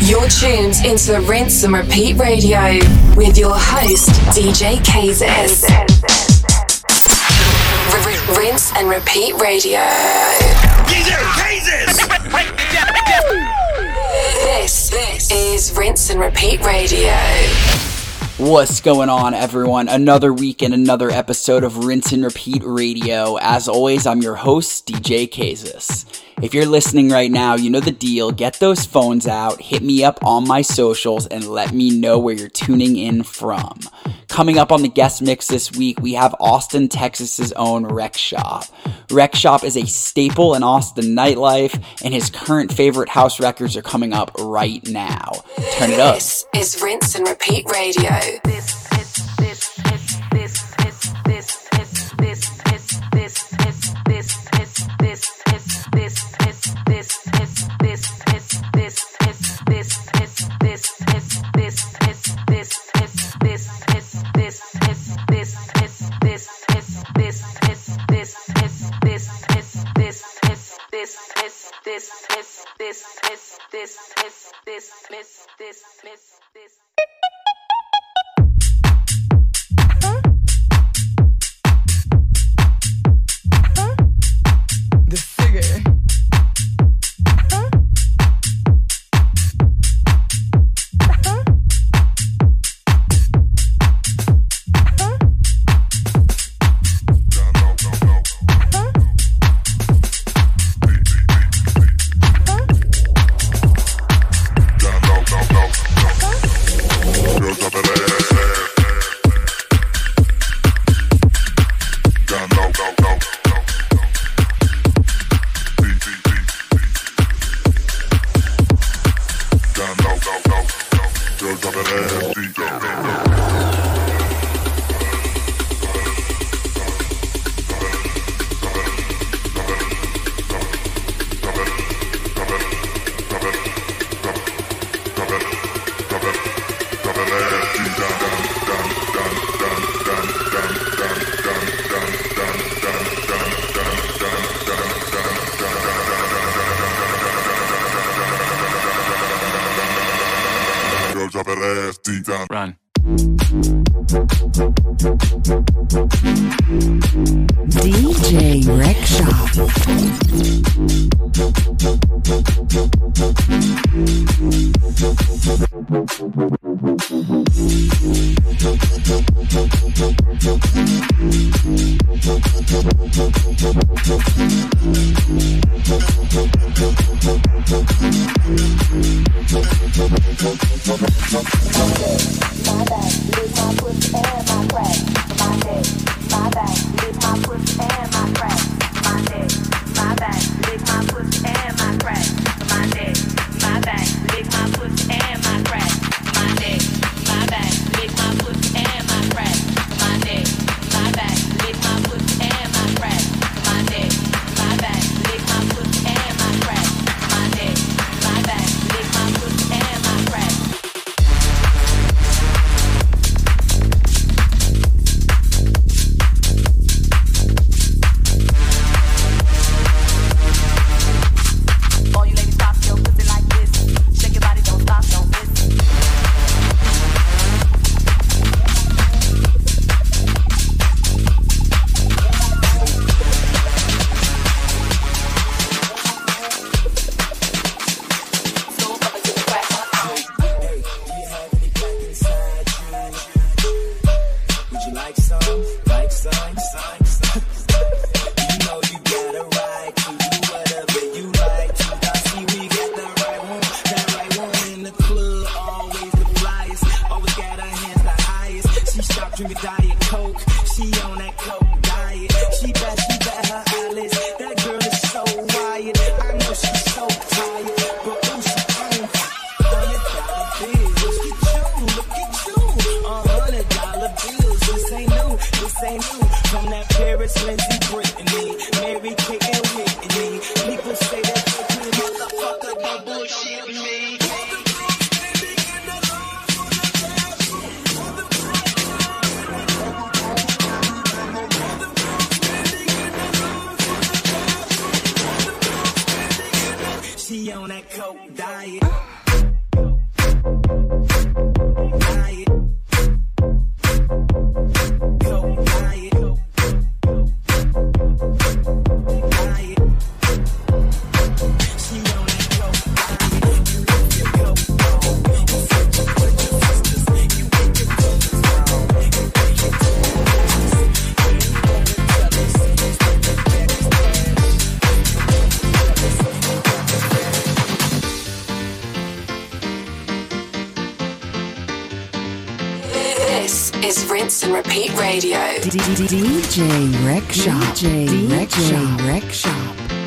You're tuned into the Rinse and Repeat Radio with your host, DJ Kazis. Rinse and Repeat Radio. DJ! This, this is Rinse and Repeat Radio. What's going on, everyone? Another week and another episode of Rinse and Repeat Radio. As always, I'm your host, DJ Kazis. If you're listening right now, you know the deal. Get those phones out, hit me up on my socials, and let me know where you're tuning in from. Coming up on the guest mix this week, we have Austin, Texas's own Rec Shop. Rec Shop is a staple in Austin nightlife, and his current favorite house records are coming up right now. Turn it up. This is Rinse and Repeat Radio. The rinse and repeat radio. DJ Rec Shop. DJ Rec Shop.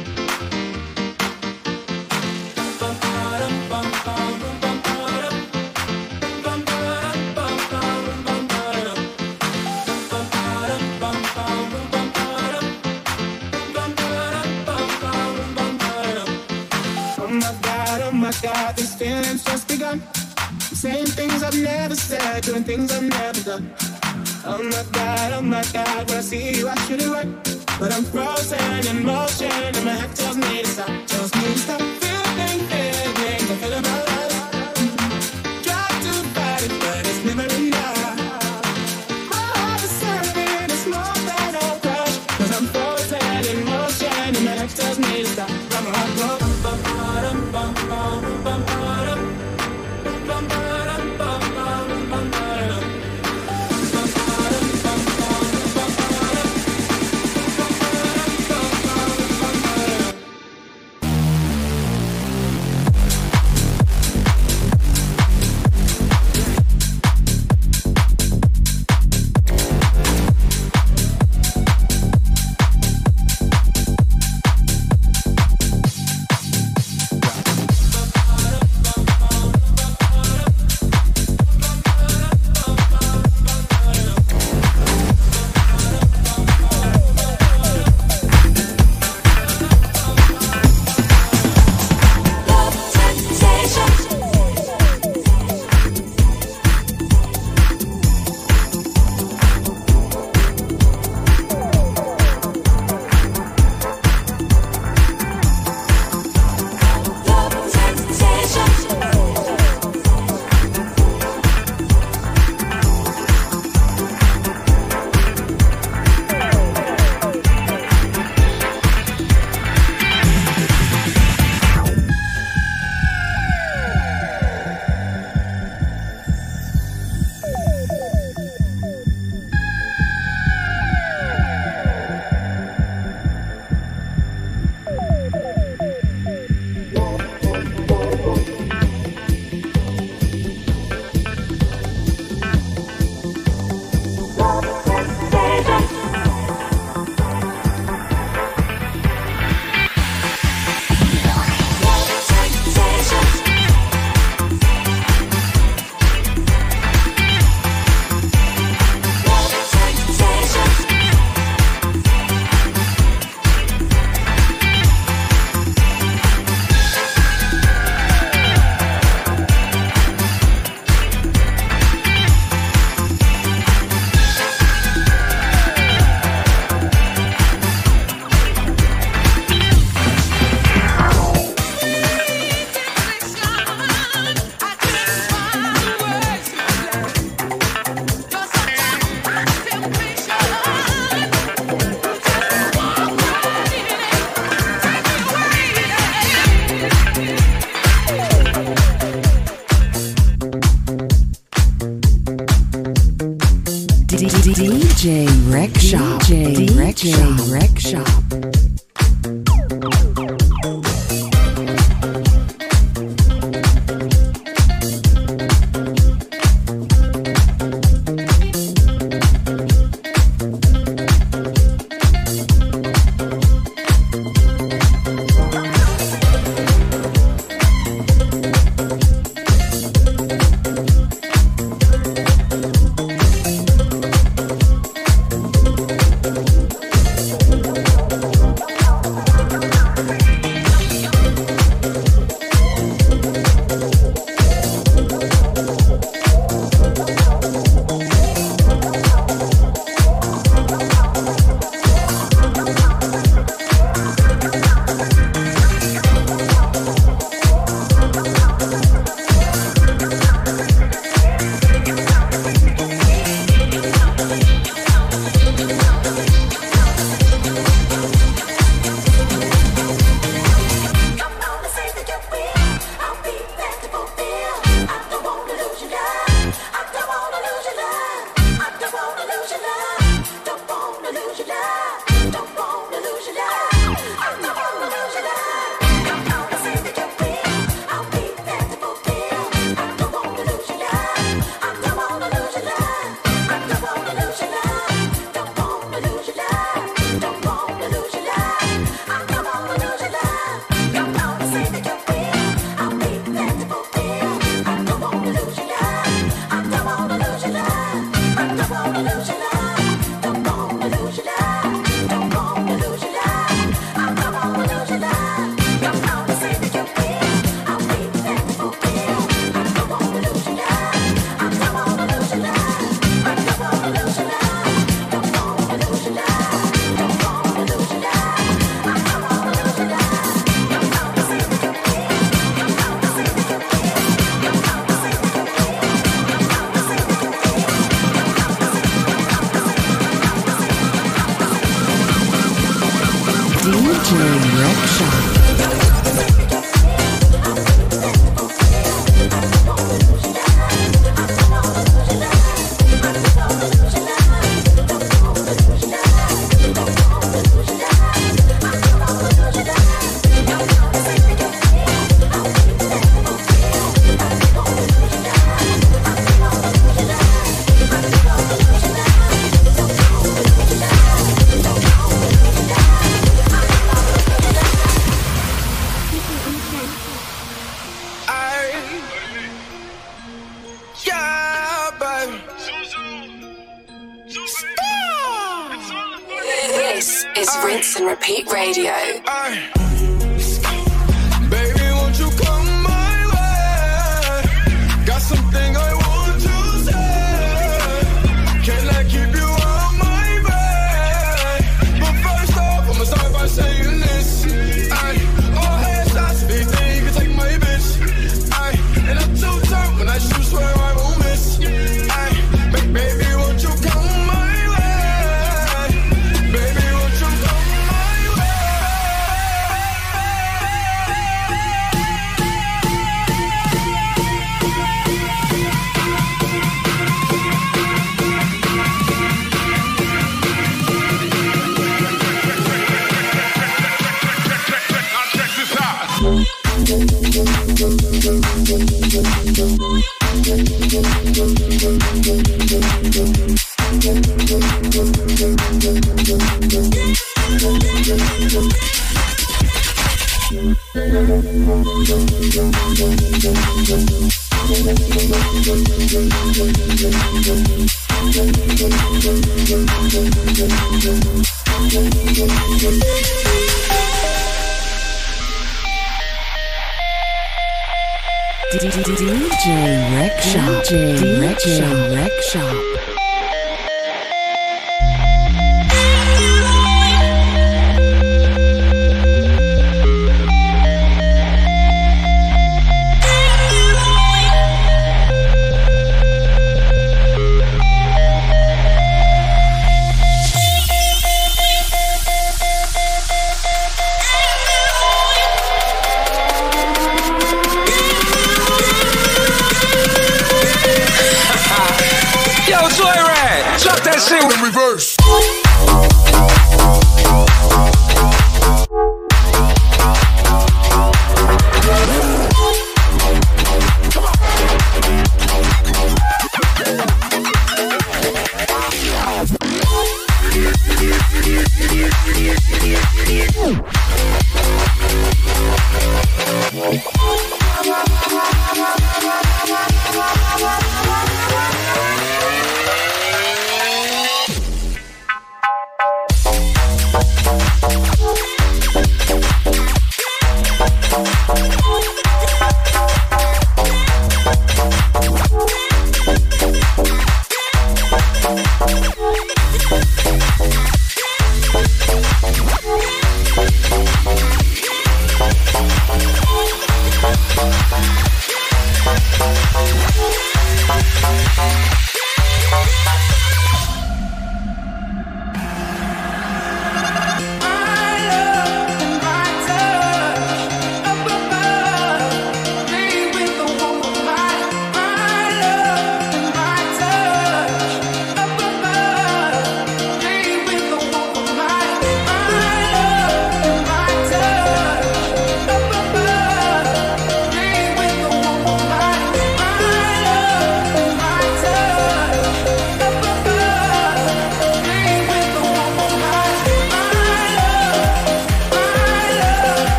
DJ Rec Shop. DJ Rec Shop.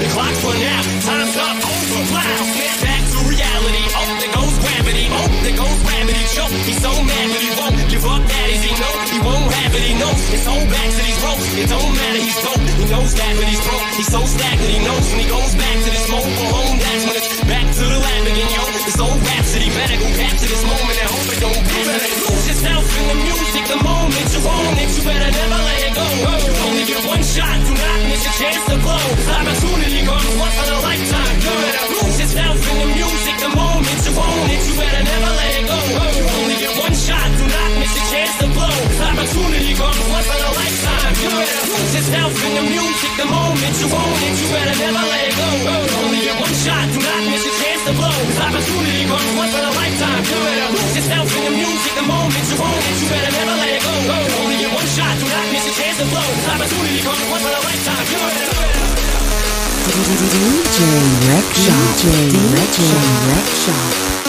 The clock's run out, time's up, over, loud. Snap back to reality. Oh, there goes gravity. Oh, there goes gravity. Choke. He's so mad, but he won't give up. That is he know he won't have it. He knows his whole back to these ropes. It don't matter. He's dope. He knows that, but he's broke. He's so stagnant. He knows when he goes back to this mobile home. That's when it's back to the lab again, yo. This old rhapsody better go back to this moment and hope it don't be. Lose yourself in the music. The moment you better never let it go. You only get one shot. Do not miss your chance to blow. Opportunity comes once in a lifetime. You better lose yourself in the music. The moment you own it, you better never let it go. You only get one chance to blow. Opportunity comes once in a lifetime. You better lose yourself in the music. The moment you own it, you better never let it go. Only get one shot. Do not miss your chance to blow. Opportunity comes once in a lifetime. You better lose yourself in the music. The moment you own it, you better never let it go. Only get one shot. Do not miss your chance to blow. Opportunity comes once in a lifetime. You better. DJ Shop. DJ Rec Shop.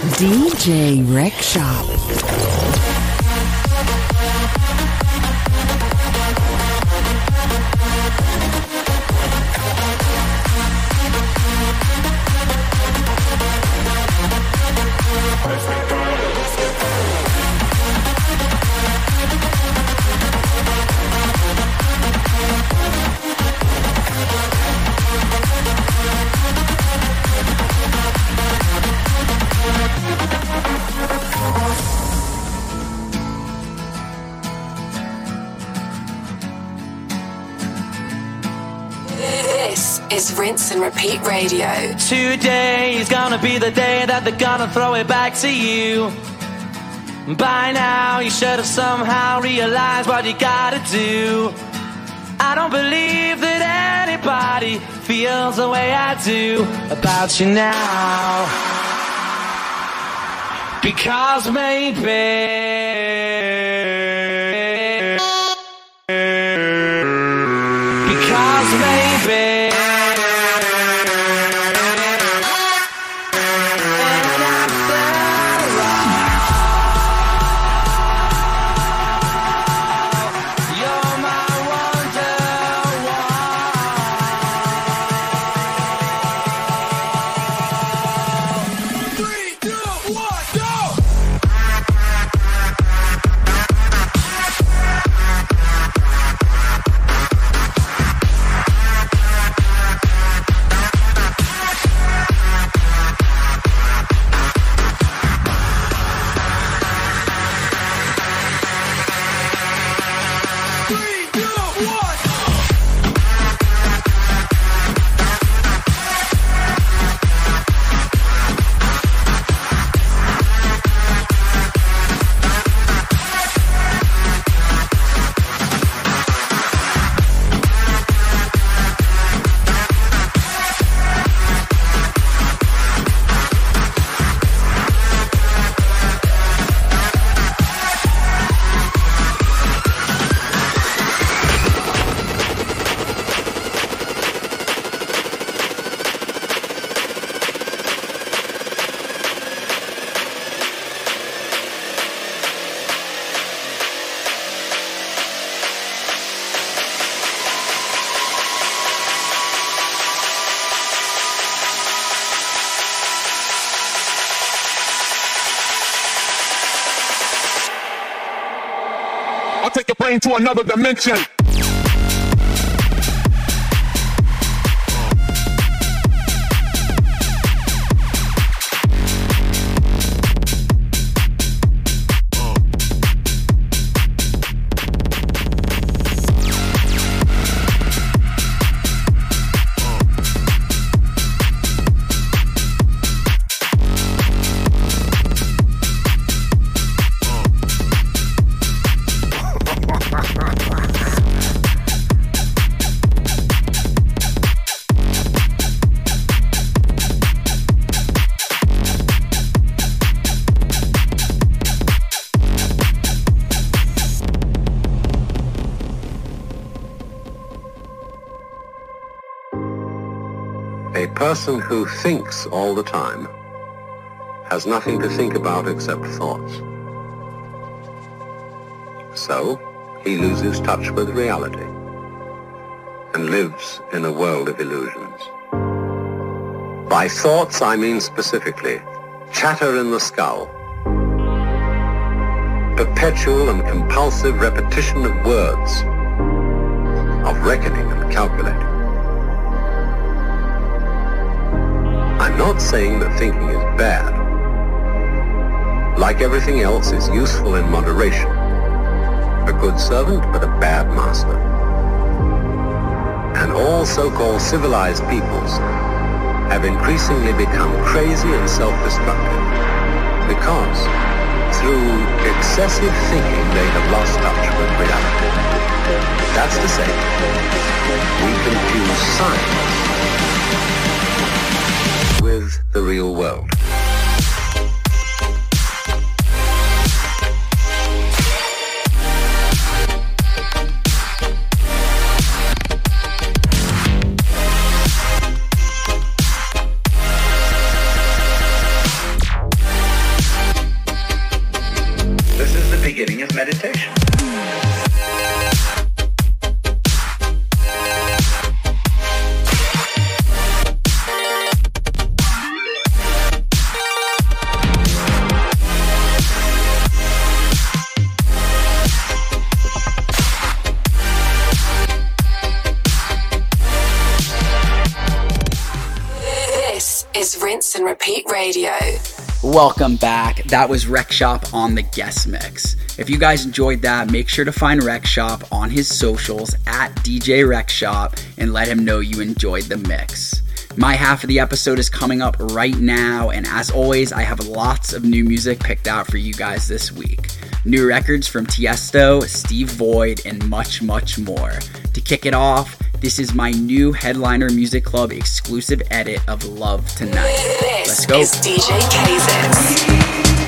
DJ Rec Shop. rinse and repeat radio. Today is gonna be the day that they're gonna throw it back to you. By now, you should have somehow realized what you gotta do. I don't believe that anybody feels the way I do about you now. Because maybe. plane to another dimension. A person who thinks all the time has nothing to think about except thoughts. So, he loses touch with reality and lives in a world of illusions. By thoughts, I mean specifically chatter in the skull, perpetual and compulsive repetition of words, of reckoning and calculating. Not saying that thinking is bad. Like everything else, is useful in moderation. A good servant, but a bad master. And all so-called civilized peoples have increasingly become crazy and self-destructive because through excessive thinking they have lost touch with reality. That's to say, we confuse science the real world. Is Rinse and Repeat Radio. Welcome back. That was Rec Shop on the guest mix. If you guys enjoyed that, make sure to find Rec Shop on his socials at DJ Rec Shop and let him know you enjoyed the mix. My half of the episode is coming up right now, and as always, I have lots of new music picked out for you guys this week. New records from Tiesto, Steve Void, and much, much more. To kick it off, this is my new Headliner Music Club exclusive edit of Love Tonight. Let's This go. is DJ Kazis.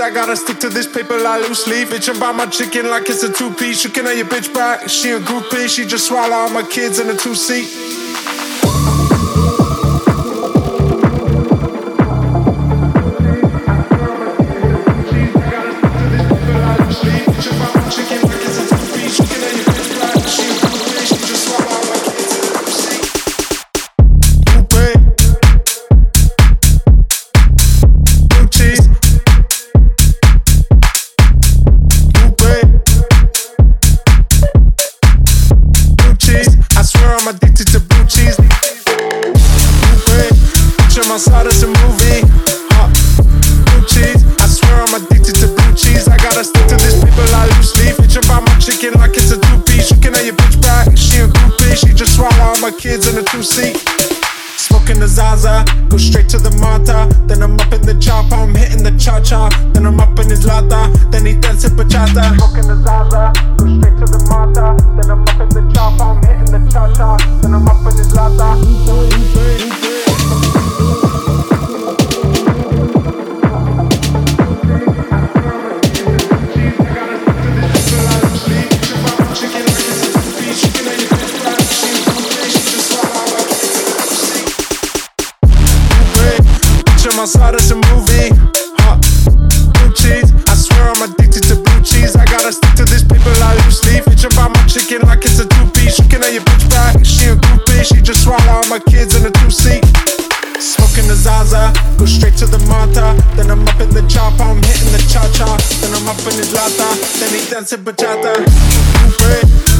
I gotta stick to this paper like loose leaf. Bitch, about my chicken like it's a two piece. You can have your bitch back. She a groupie. She just swallow all my kids in a two seat. I'm addicted to blue cheese. Picture my side as a movie. Hot blue cheese. I swear I'm addicted to blue cheese. I gotta stick to this paper like loose leaf. Bitch about my chicken like it's a two piece. You can have your bitch back. She a groupie. She just swallow all my kids in a two seat. Smoking the Zaza, go straight to the cha cha. Then I'm up in his lata, then he dance bachata. Smoking the Zaza, go straight to the Mata. Then I'm up in the chopper, I'm hitting the cha cha. Then I'm up in his lata. Picture my up in his lata, he dancing bachata.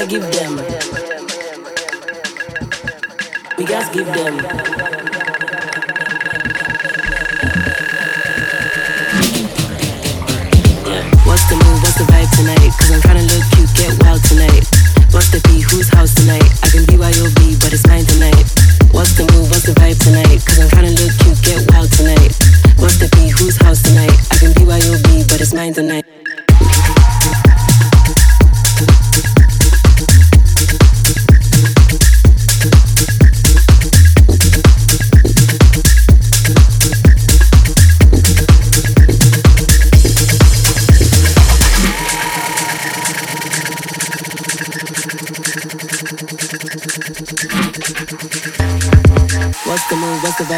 gotta give them. We gotta give them. What's the move? What's the tonight Cause I'm tryna look cute, get wild tonight What's the fee, whose house tonight? I can be BYOB, but it's mine tonight What's the move, what's the vibe tonight? Cause I'm tryna look cute, get wild tonight What's the fee, whose house tonight? I can be BYOB, but it's mine tonight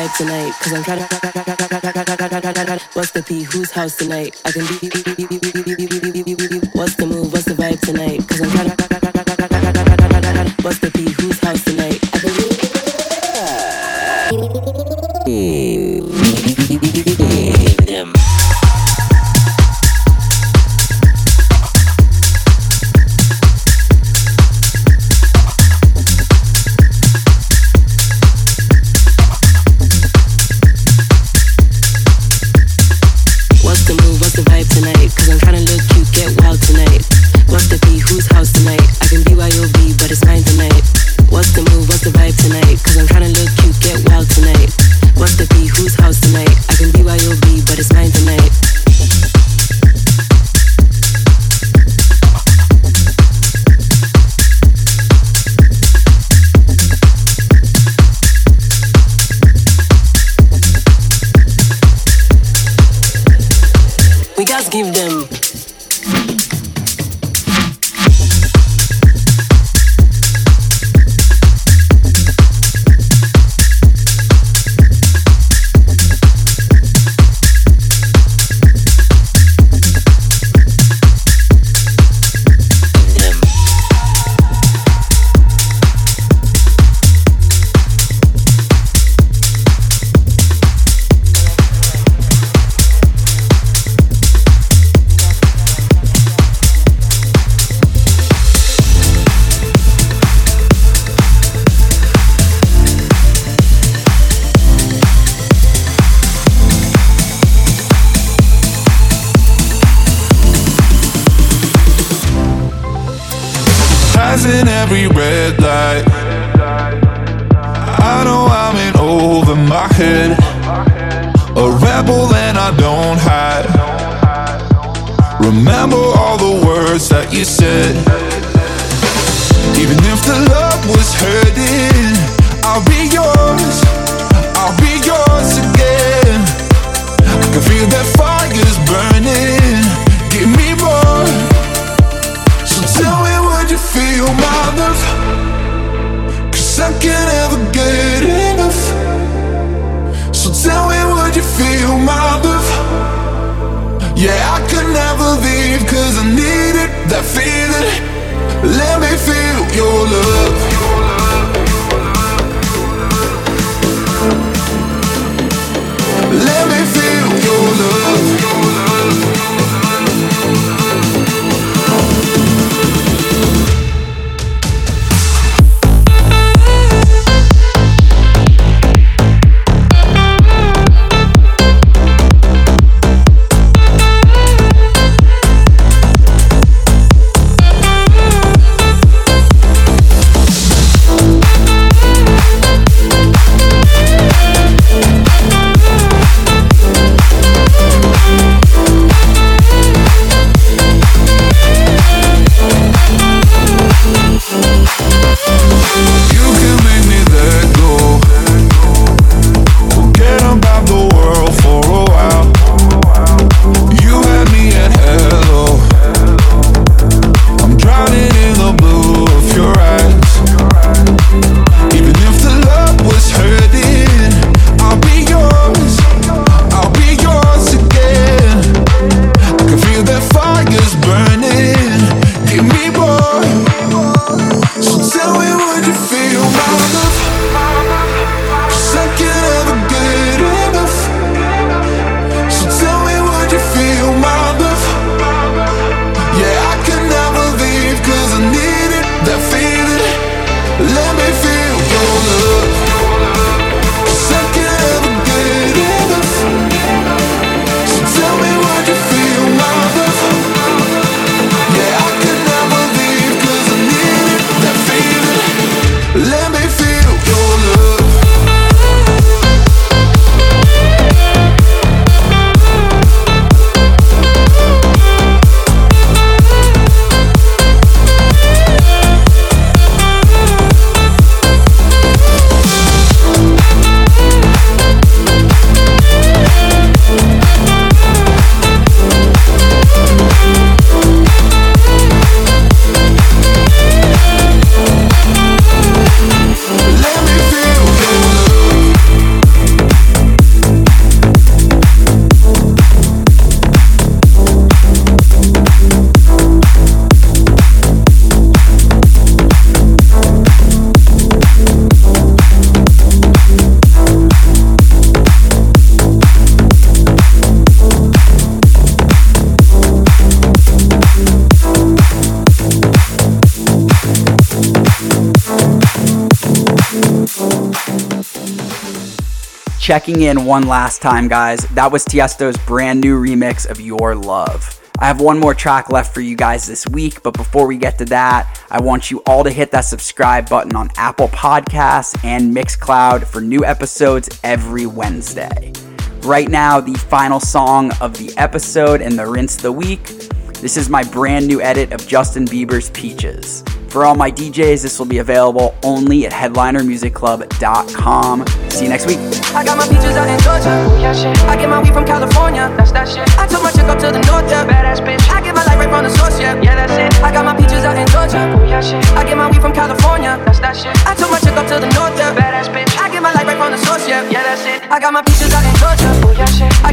vibe tonight. Cause I'm trying to. What's the P? Whose house tonight? I can be. Checking in one last time, guys. That was Tiesto's brand new remix of Your Love. I have one more track left for you guys this week, but before we get to that, I want you all to hit that subscribe button on Apple Podcasts and Mixcloud for new episodes every Wednesday. Right now, the final song of the episode and the rinse of the week. This is my brand new edit of Justin Bieber's Peaches. For all my DJs, this will be available only at headlinermusicclub.com. See you next week. I got my peaches out in Georgia. Yeah, shit. I get my weed from California. That's that shit. I took my chick up to the north, yeah. Badass bitch. I get my light right from the source, yeah. Yeah, that's it. I got my peaches out in Georgia. Oh, yeah, shit. I get my weed from California. That's that shit. I took my chick up to the north, yeah. Badass bitch. I get my light right from the source, yeah. Yeah, that's it. I got my peaches out in Georgia. Oh, yeah, shit. I